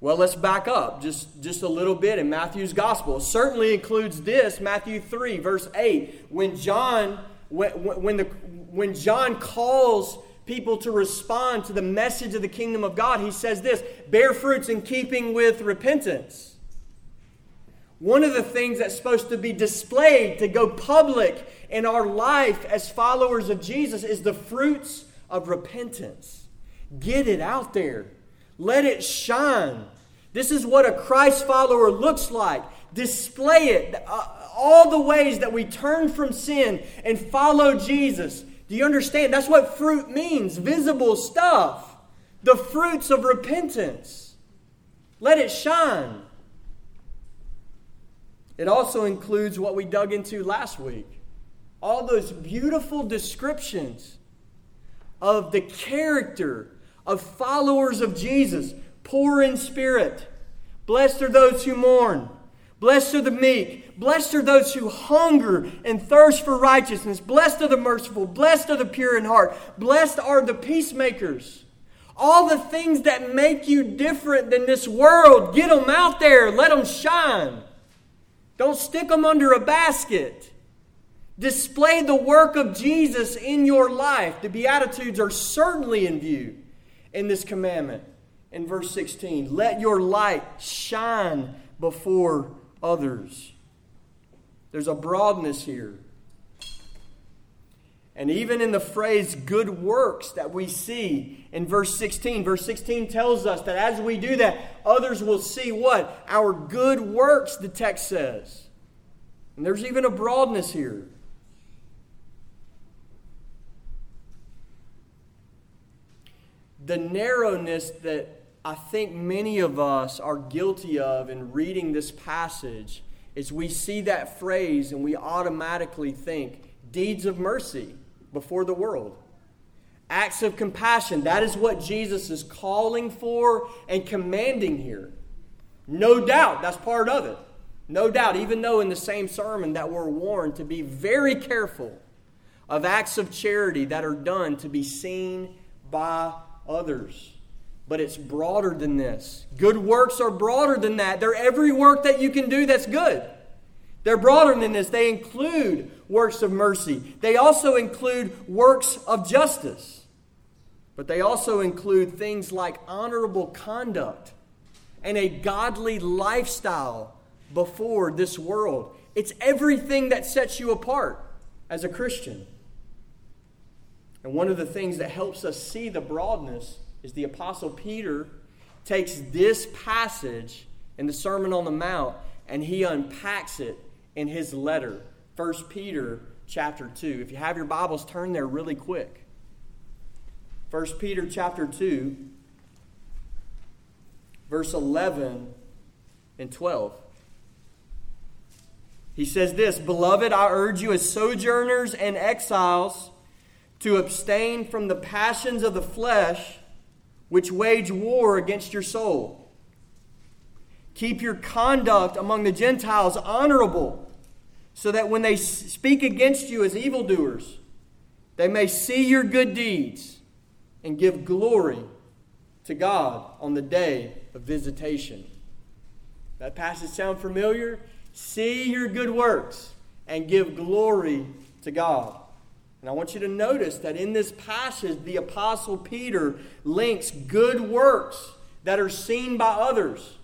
Well, let's back up just, just a little bit in Matthew's gospel. It certainly includes this, Matthew 3, verse 8. When John, when, when, the, when John calls people to respond to the message of the kingdom of God, he says this bear fruits in keeping with repentance. One of the things that's supposed to be displayed, to go public in our life as followers of Jesus, is the fruits of repentance. Get it out there. Let it shine. This is what a Christ follower looks like. Display it. Uh, all the ways that we turn from sin and follow Jesus. Do you understand? That's what fruit means visible stuff. The fruits of repentance. Let it shine. It also includes what we dug into last week all those beautiful descriptions of the character of followers of Jesus, poor in spirit. Blessed are those who mourn. Blessed are the meek. Blessed are those who hunger and thirst for righteousness. Blessed are the merciful. Blessed are the pure in heart. Blessed are the peacemakers. All the things that make you different than this world, get them out there. Let them shine. Don't stick them under a basket. Display the work of Jesus in your life. The Beatitudes are certainly in view in this commandment. In verse 16, let your light shine before others. There's a broadness here. And even in the phrase good works that we see in verse 16, verse 16 tells us that as we do that, others will see what? Our good works, the text says. And there's even a broadness here. The narrowness that I think many of us are guilty of in reading this passage is we see that phrase and we automatically think deeds of mercy before the world. Acts of compassion. That is what Jesus is calling for and commanding here. No doubt, that's part of it. No doubt, even though in the same sermon that we're warned to be very careful of acts of charity that are done to be seen by others but it's broader than this. Good works are broader than that. They're every work that you can do that's good. They're broader than this. They include works of mercy, they also include works of justice, but they also include things like honorable conduct and a godly lifestyle before this world. It's everything that sets you apart as a Christian. And one of the things that helps us see the broadness is the Apostle Peter takes this passage in the Sermon on the Mount and he unpacks it in his letter, 1 Peter chapter 2. If you have your Bibles, turn there really quick. 1 Peter chapter 2, verse 11 and 12. He says this Beloved, I urge you as sojourners and exiles to abstain from the passions of the flesh which wage war against your soul. Keep your conduct among the Gentiles honorable, so that when they speak against you as evildoers, they may see your good deeds and give glory to God on the day of visitation. That passage sound familiar? See your good works and give glory to God. And I want you to notice that in this passage, the Apostle Peter links good works that are seen by others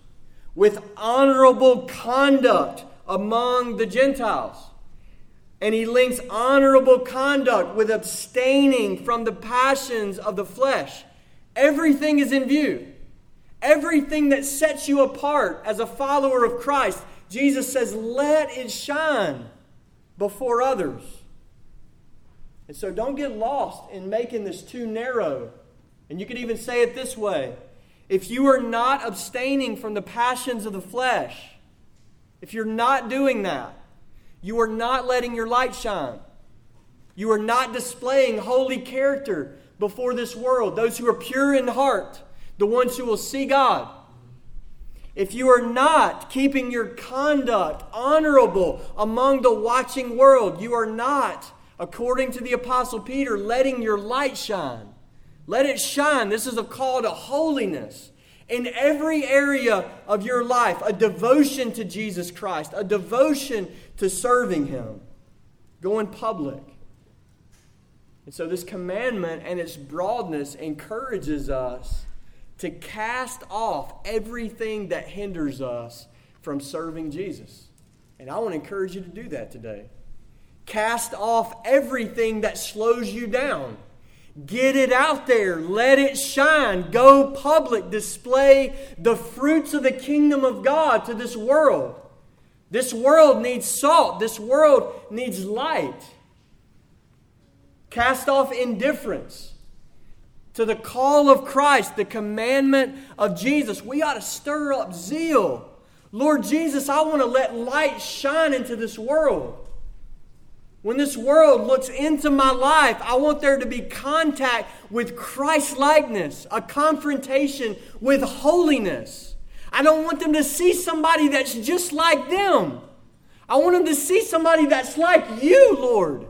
with honorable conduct among the Gentiles. And he links honorable conduct with abstaining from the passions of the flesh. Everything is in view. Everything that sets you apart as a follower of Christ, Jesus says, let it shine before others. And so don't get lost in making this too narrow. And you could even say it this way if you are not abstaining from the passions of the flesh, if you're not doing that, you are not letting your light shine. You are not displaying holy character before this world, those who are pure in heart, the ones who will see God. If you are not keeping your conduct honorable among the watching world, you are not according to the Apostle Peter, letting your light shine. Let it shine. This is a call to holiness in every area of your life, a devotion to Jesus Christ, a devotion to serving Him. Go in public. And so, this commandment and its broadness encourages us to cast off everything that hinders us from serving Jesus. And I want to encourage you to do that today. Cast off everything that slows you down. Get it out there. Let it shine. Go public. Display the fruits of the kingdom of God to this world. This world needs salt. This world needs light. Cast off indifference to the call of Christ, the commandment of Jesus. We ought to stir up zeal. Lord Jesus, I want to let light shine into this world. When this world looks into my life, I want there to be contact with Christ likeness, a confrontation with holiness. I don't want them to see somebody that's just like them. I want them to see somebody that's like you, Lord.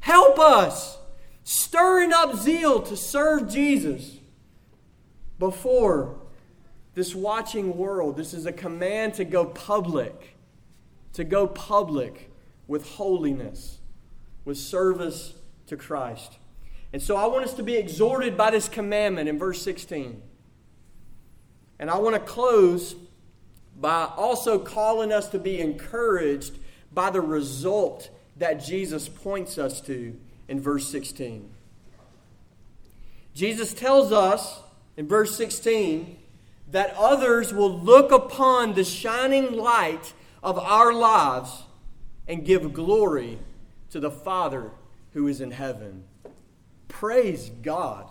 Help us, stirring up zeal to serve Jesus before this watching world. This is a command to go public, to go public with holiness, with service to Christ. And so I want us to be exhorted by this commandment in verse 16. And I want to close by also calling us to be encouraged by the result that Jesus points us to in verse 16. Jesus tells us in verse 16 that others will look upon the shining light of our lives and give glory to the Father who is in heaven. Praise God.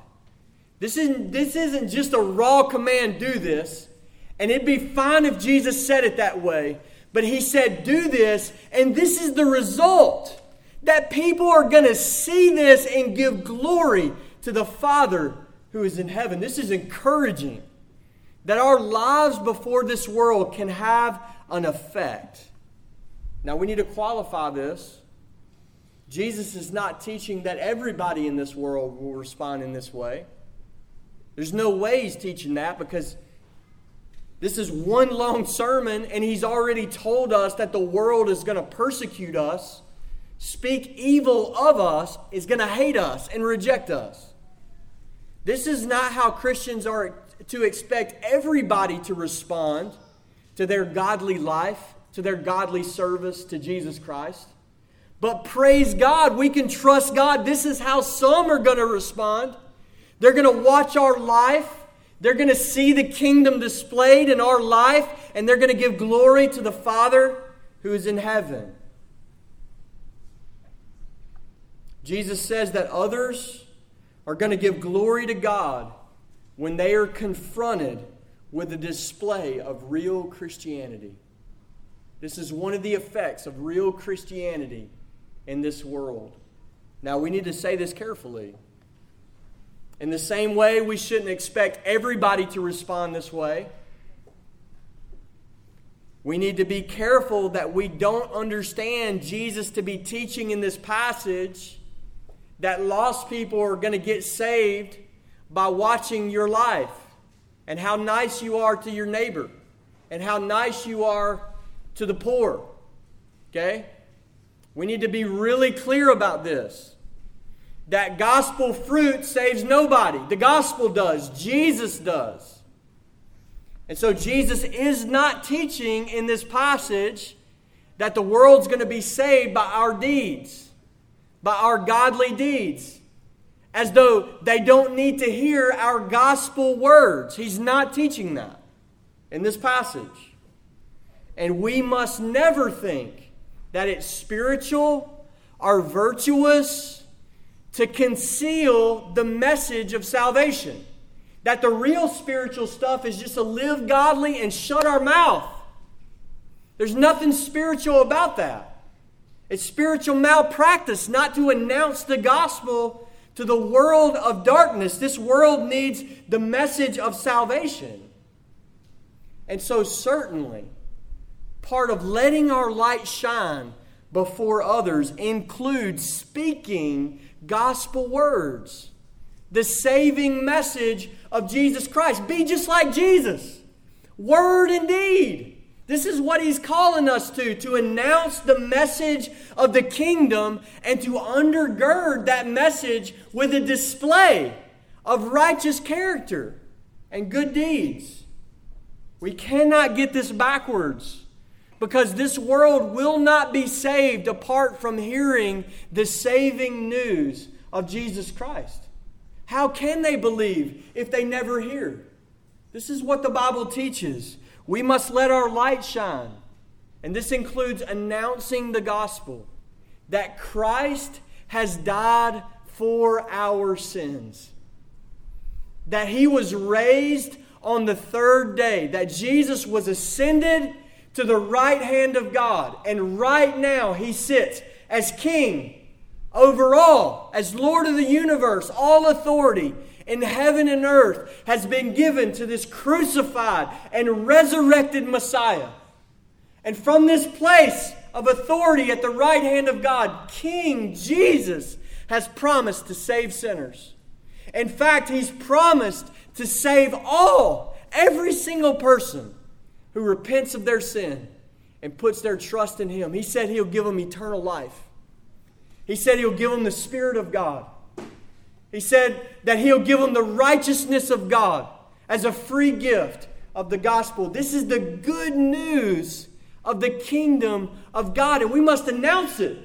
This isn't, this isn't just a raw command, do this. And it'd be fine if Jesus said it that way. But he said, do this, and this is the result that people are going to see this and give glory to the Father who is in heaven. This is encouraging that our lives before this world can have an effect. Now, we need to qualify this. Jesus is not teaching that everybody in this world will respond in this way. There's no way he's teaching that because this is one long sermon, and he's already told us that the world is going to persecute us, speak evil of us, is going to hate us and reject us. This is not how Christians are to expect everybody to respond to their godly life, to their godly service to Jesus Christ. But praise God, we can trust God. This is how some are going to respond. They're going to watch our life they're going to see the kingdom displayed in our life, and they're going to give glory to the Father who is in heaven. Jesus says that others are going to give glory to God when they are confronted with the display of real Christianity. This is one of the effects of real Christianity in this world. Now, we need to say this carefully. In the same way, we shouldn't expect everybody to respond this way. We need to be careful that we don't understand Jesus to be teaching in this passage that lost people are going to get saved by watching your life and how nice you are to your neighbor and how nice you are to the poor. Okay? We need to be really clear about this that gospel fruit saves nobody. The gospel does, Jesus does. And so Jesus is not teaching in this passage that the world's going to be saved by our deeds, by our godly deeds, as though they don't need to hear our gospel words. He's not teaching that in this passage. And we must never think that it's spiritual or virtuous to conceal the message of salvation. That the real spiritual stuff is just to live godly and shut our mouth. There's nothing spiritual about that. It's spiritual malpractice not to announce the gospel to the world of darkness. This world needs the message of salvation. And so, certainly, part of letting our light shine before others includes speaking gospel words, the saving message of Jesus Christ. Be just like Jesus, word and deed. This is what he's calling us to to announce the message of the kingdom and to undergird that message with a display of righteous character and good deeds. We cannot get this backwards because this world will not be saved apart from hearing the saving news of Jesus Christ. How can they believe if they never hear? This is what the Bible teaches. We must let our light shine. And this includes announcing the gospel that Christ has died for our sins, that he was raised on the third day, that Jesus was ascended to the right hand of God. And right now, he sits as king over all, as Lord of the universe, all authority in heaven and earth has been given to this crucified and resurrected Messiah. And from this place of authority at the right hand of God, King Jesus has promised to save sinners. In fact, he's promised to save all, every single person who repents of their sin and puts their trust in him. He said he'll give them eternal life. He said he'll give them the Spirit of God. He said that he'll give them the righteousness of God as a free gift of the gospel. This is the good news of the kingdom of God, and we must announce it.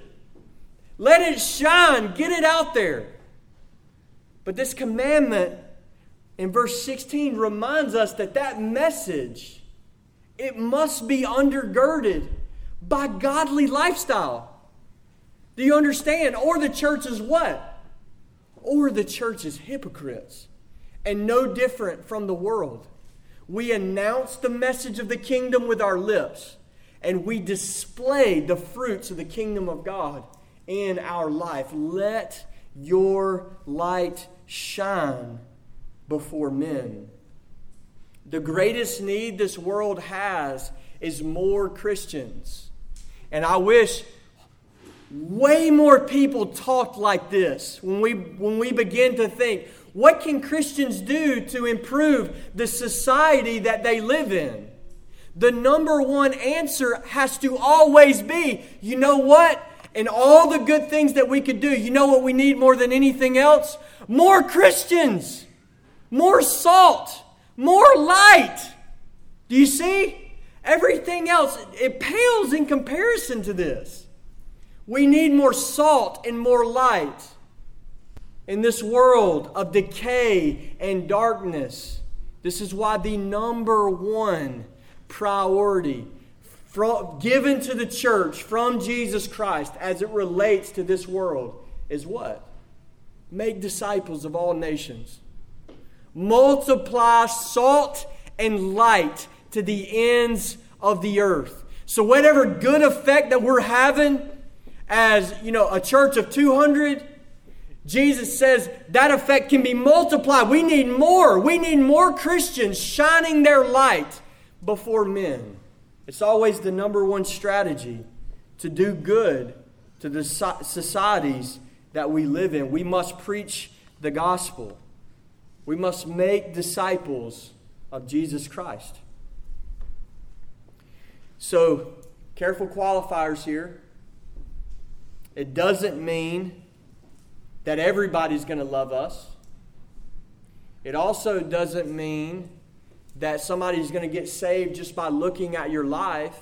Let it shine, get it out there. But this commandment in verse 16 reminds us that that message it must be undergirded by godly lifestyle. Do you understand? Or the church is what? Or the church is hypocrites and no different from the world. We announce the message of the kingdom with our lips, and we display the fruits of the kingdom of God in our life. Let your light shine before men. The greatest need this world has is more Christians. And I wish way more people talked like this when we, when we begin to think what can Christians do to improve the society that they live in? The number one answer has to always be you know what? And all the good things that we could do, you know what we need more than anything else? More Christians, more salt, more light. Do you see? Everything else, it pales in comparison to this. We need more salt and more light. In this world of decay and darkness, this is why the number one priority from, given to the church from Jesus Christ as it relates to this world is what? Make disciples of all nations. Multiply salt and light to the ends of the earth. So, whatever good effect that we're having as, you know, a church of 200, Jesus says that effect can be multiplied. We need more. We need more Christians shining their light before men. It's always the number one strategy to do good to the societies that we live in. We must preach the gospel. We must make disciples of Jesus Christ. So, careful qualifiers here. It doesn't mean that everybody's going to love us. It also doesn't mean that somebody's going to get saved just by looking at your life.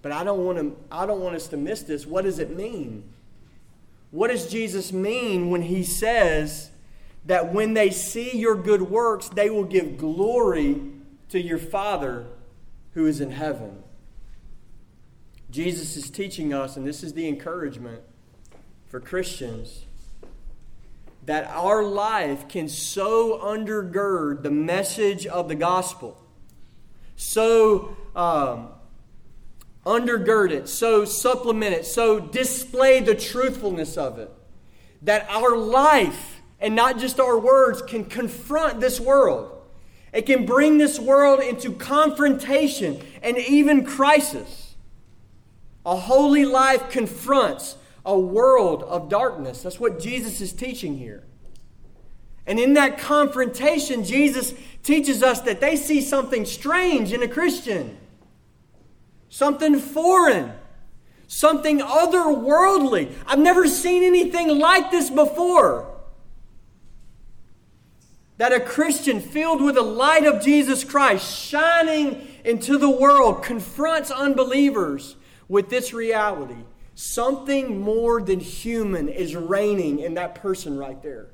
But I don't want to I don't want us to miss this. What does it mean? What does Jesus mean when he says that when they see your good works, they will give glory to your Father who is in heaven? Jesus is teaching us, and this is the encouragement for Christians that our life can so undergird the message of the gospel, so um, undergird it, so supplement it, so display the truthfulness of it, that our life and not just our words can confront this world. It can bring this world into confrontation and even crisis. A holy life confronts a world of darkness. That's what Jesus is teaching here. And in that confrontation, Jesus teaches us that they see something strange in a Christian, something foreign, something otherworldly. I've never seen anything like this before. That a Christian filled with the light of Jesus Christ, shining into the world, confronts unbelievers with this reality Something more than human is reigning in that person right there.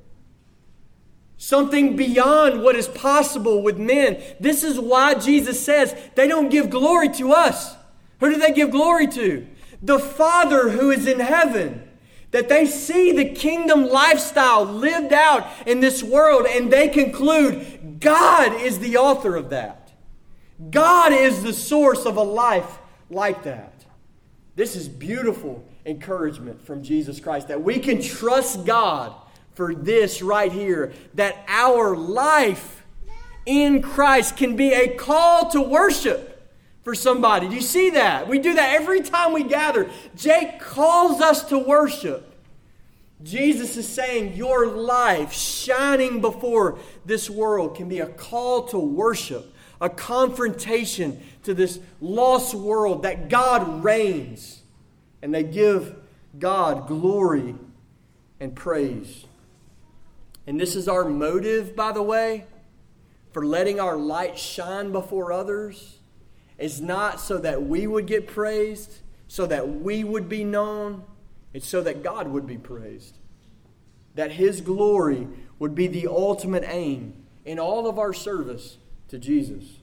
Something beyond what is possible with men. This is why Jesus says they don't give glory to us. Who do they give glory to? The Father who is in heaven. That they see the kingdom lifestyle lived out in this world and they conclude God is the author of that. God is the source of a life like that. This is beautiful encouragement from Jesus Christ that we can trust God for this right here that our life in Christ can be a call to worship for somebody. Do you see that? We do that every time we gather. Jake calls us to worship. Jesus is saying your life shining before this world can be a call to worship, a confrontation to this lost world that God reigns and they give God glory and praise. And this is our motive, by the way, for letting our light shine before others is not so that we would get praised, so that we would be known, it's so that God would be praised. That His glory would be the ultimate aim in all of our service to Jesus.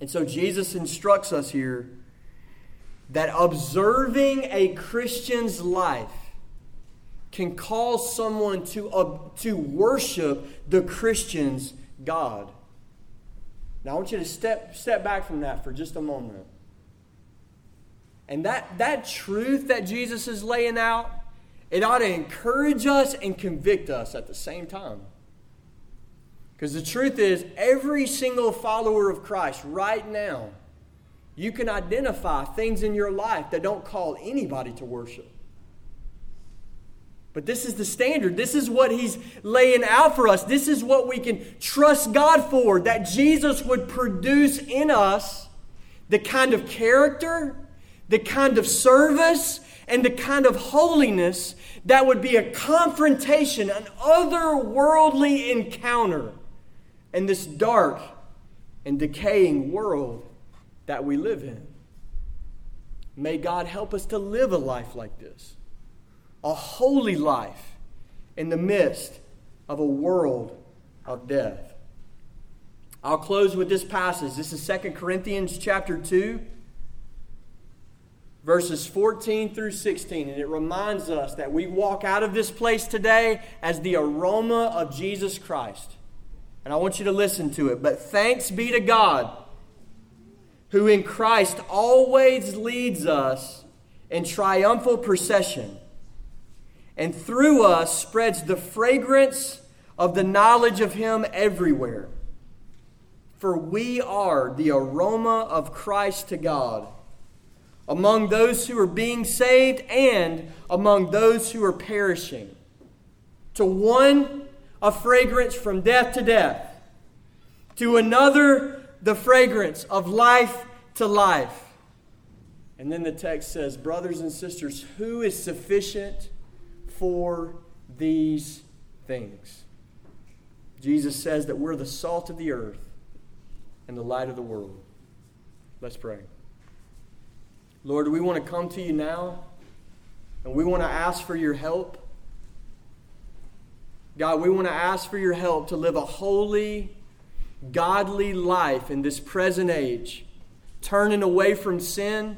And so Jesus instructs us here that observing a Christian's life can cause someone to, uh, to worship the Christian's God. Now I want you to step, step back from that for just a moment. And that, that truth that Jesus is laying out, it ought to encourage us and convict us at the same time. Because the truth is, every single follower of Christ right now, you can identify things in your life that don't call anybody to worship. But this is the standard. This is what he's laying out for us. This is what we can trust God for that Jesus would produce in us the kind of character, the kind of service, and the kind of holiness that would be a confrontation, an otherworldly encounter in this dark and decaying world that we live in. May God help us to live a life like this a holy life in the midst of a world of death. I'll close with this passage. This is 2 Corinthians chapter 2 verses 14 through 16 and it reminds us that we walk out of this place today as the aroma of Jesus Christ. And I want you to listen to it. But thanks be to God who in Christ always leads us in triumphal procession and through us spreads the fragrance of the knowledge of Him everywhere. For we are the aroma of Christ to God among those who are being saved and among those who are perishing. To one, a fragrance from death to death, to another, the fragrance of life to life. And then the text says, Brothers and sisters, who is sufficient? For these things. Jesus says that we're the salt of the earth and the light of the world. Let's pray. Lord, we want to come to you now and we want to ask for your help. God, we want to ask for your help to live a holy, godly life in this present age, turning away from sin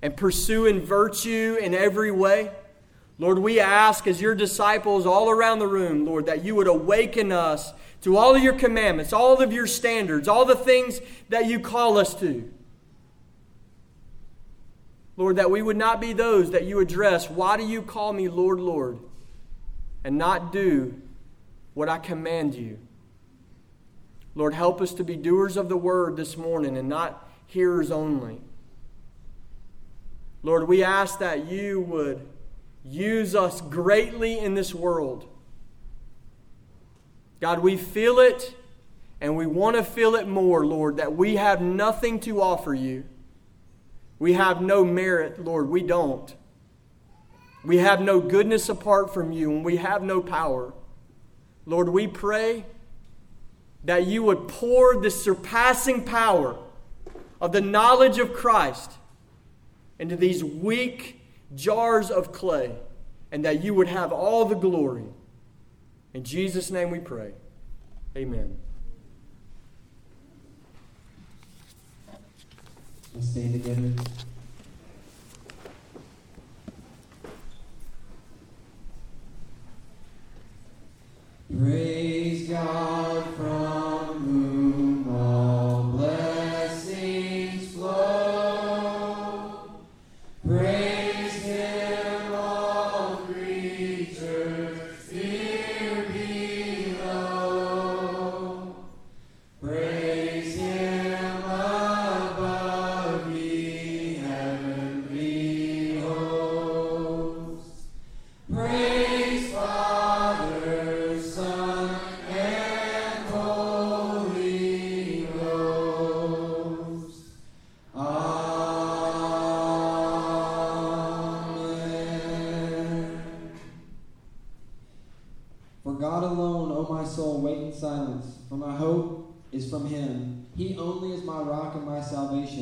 and pursuing virtue in every way. Lord, we ask as your disciples all around the room, Lord, that you would awaken us to all of your commandments, all of your standards, all the things that you call us to. Lord, that we would not be those that you address, why do you call me Lord, Lord, and not do what I command you? Lord, help us to be doers of the word this morning and not hearers only. Lord, we ask that you would use us greatly in this world. God, we feel it and we want to feel it more, Lord, that we have nothing to offer you. We have no merit, Lord. We don't. We have no goodness apart from you, and we have no power. Lord, we pray that you would pour the surpassing power of the knowledge of Christ into these weak, jars of clay, and that you would have all the glory. In Jesus' name we pray. Amen. Let's stand together. Praise God from whom all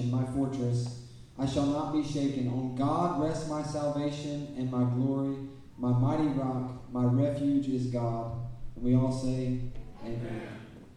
my fortress. I shall not be shaken. On God rests my salvation and my glory. My mighty rock, my refuge is God. And we all say, Amen.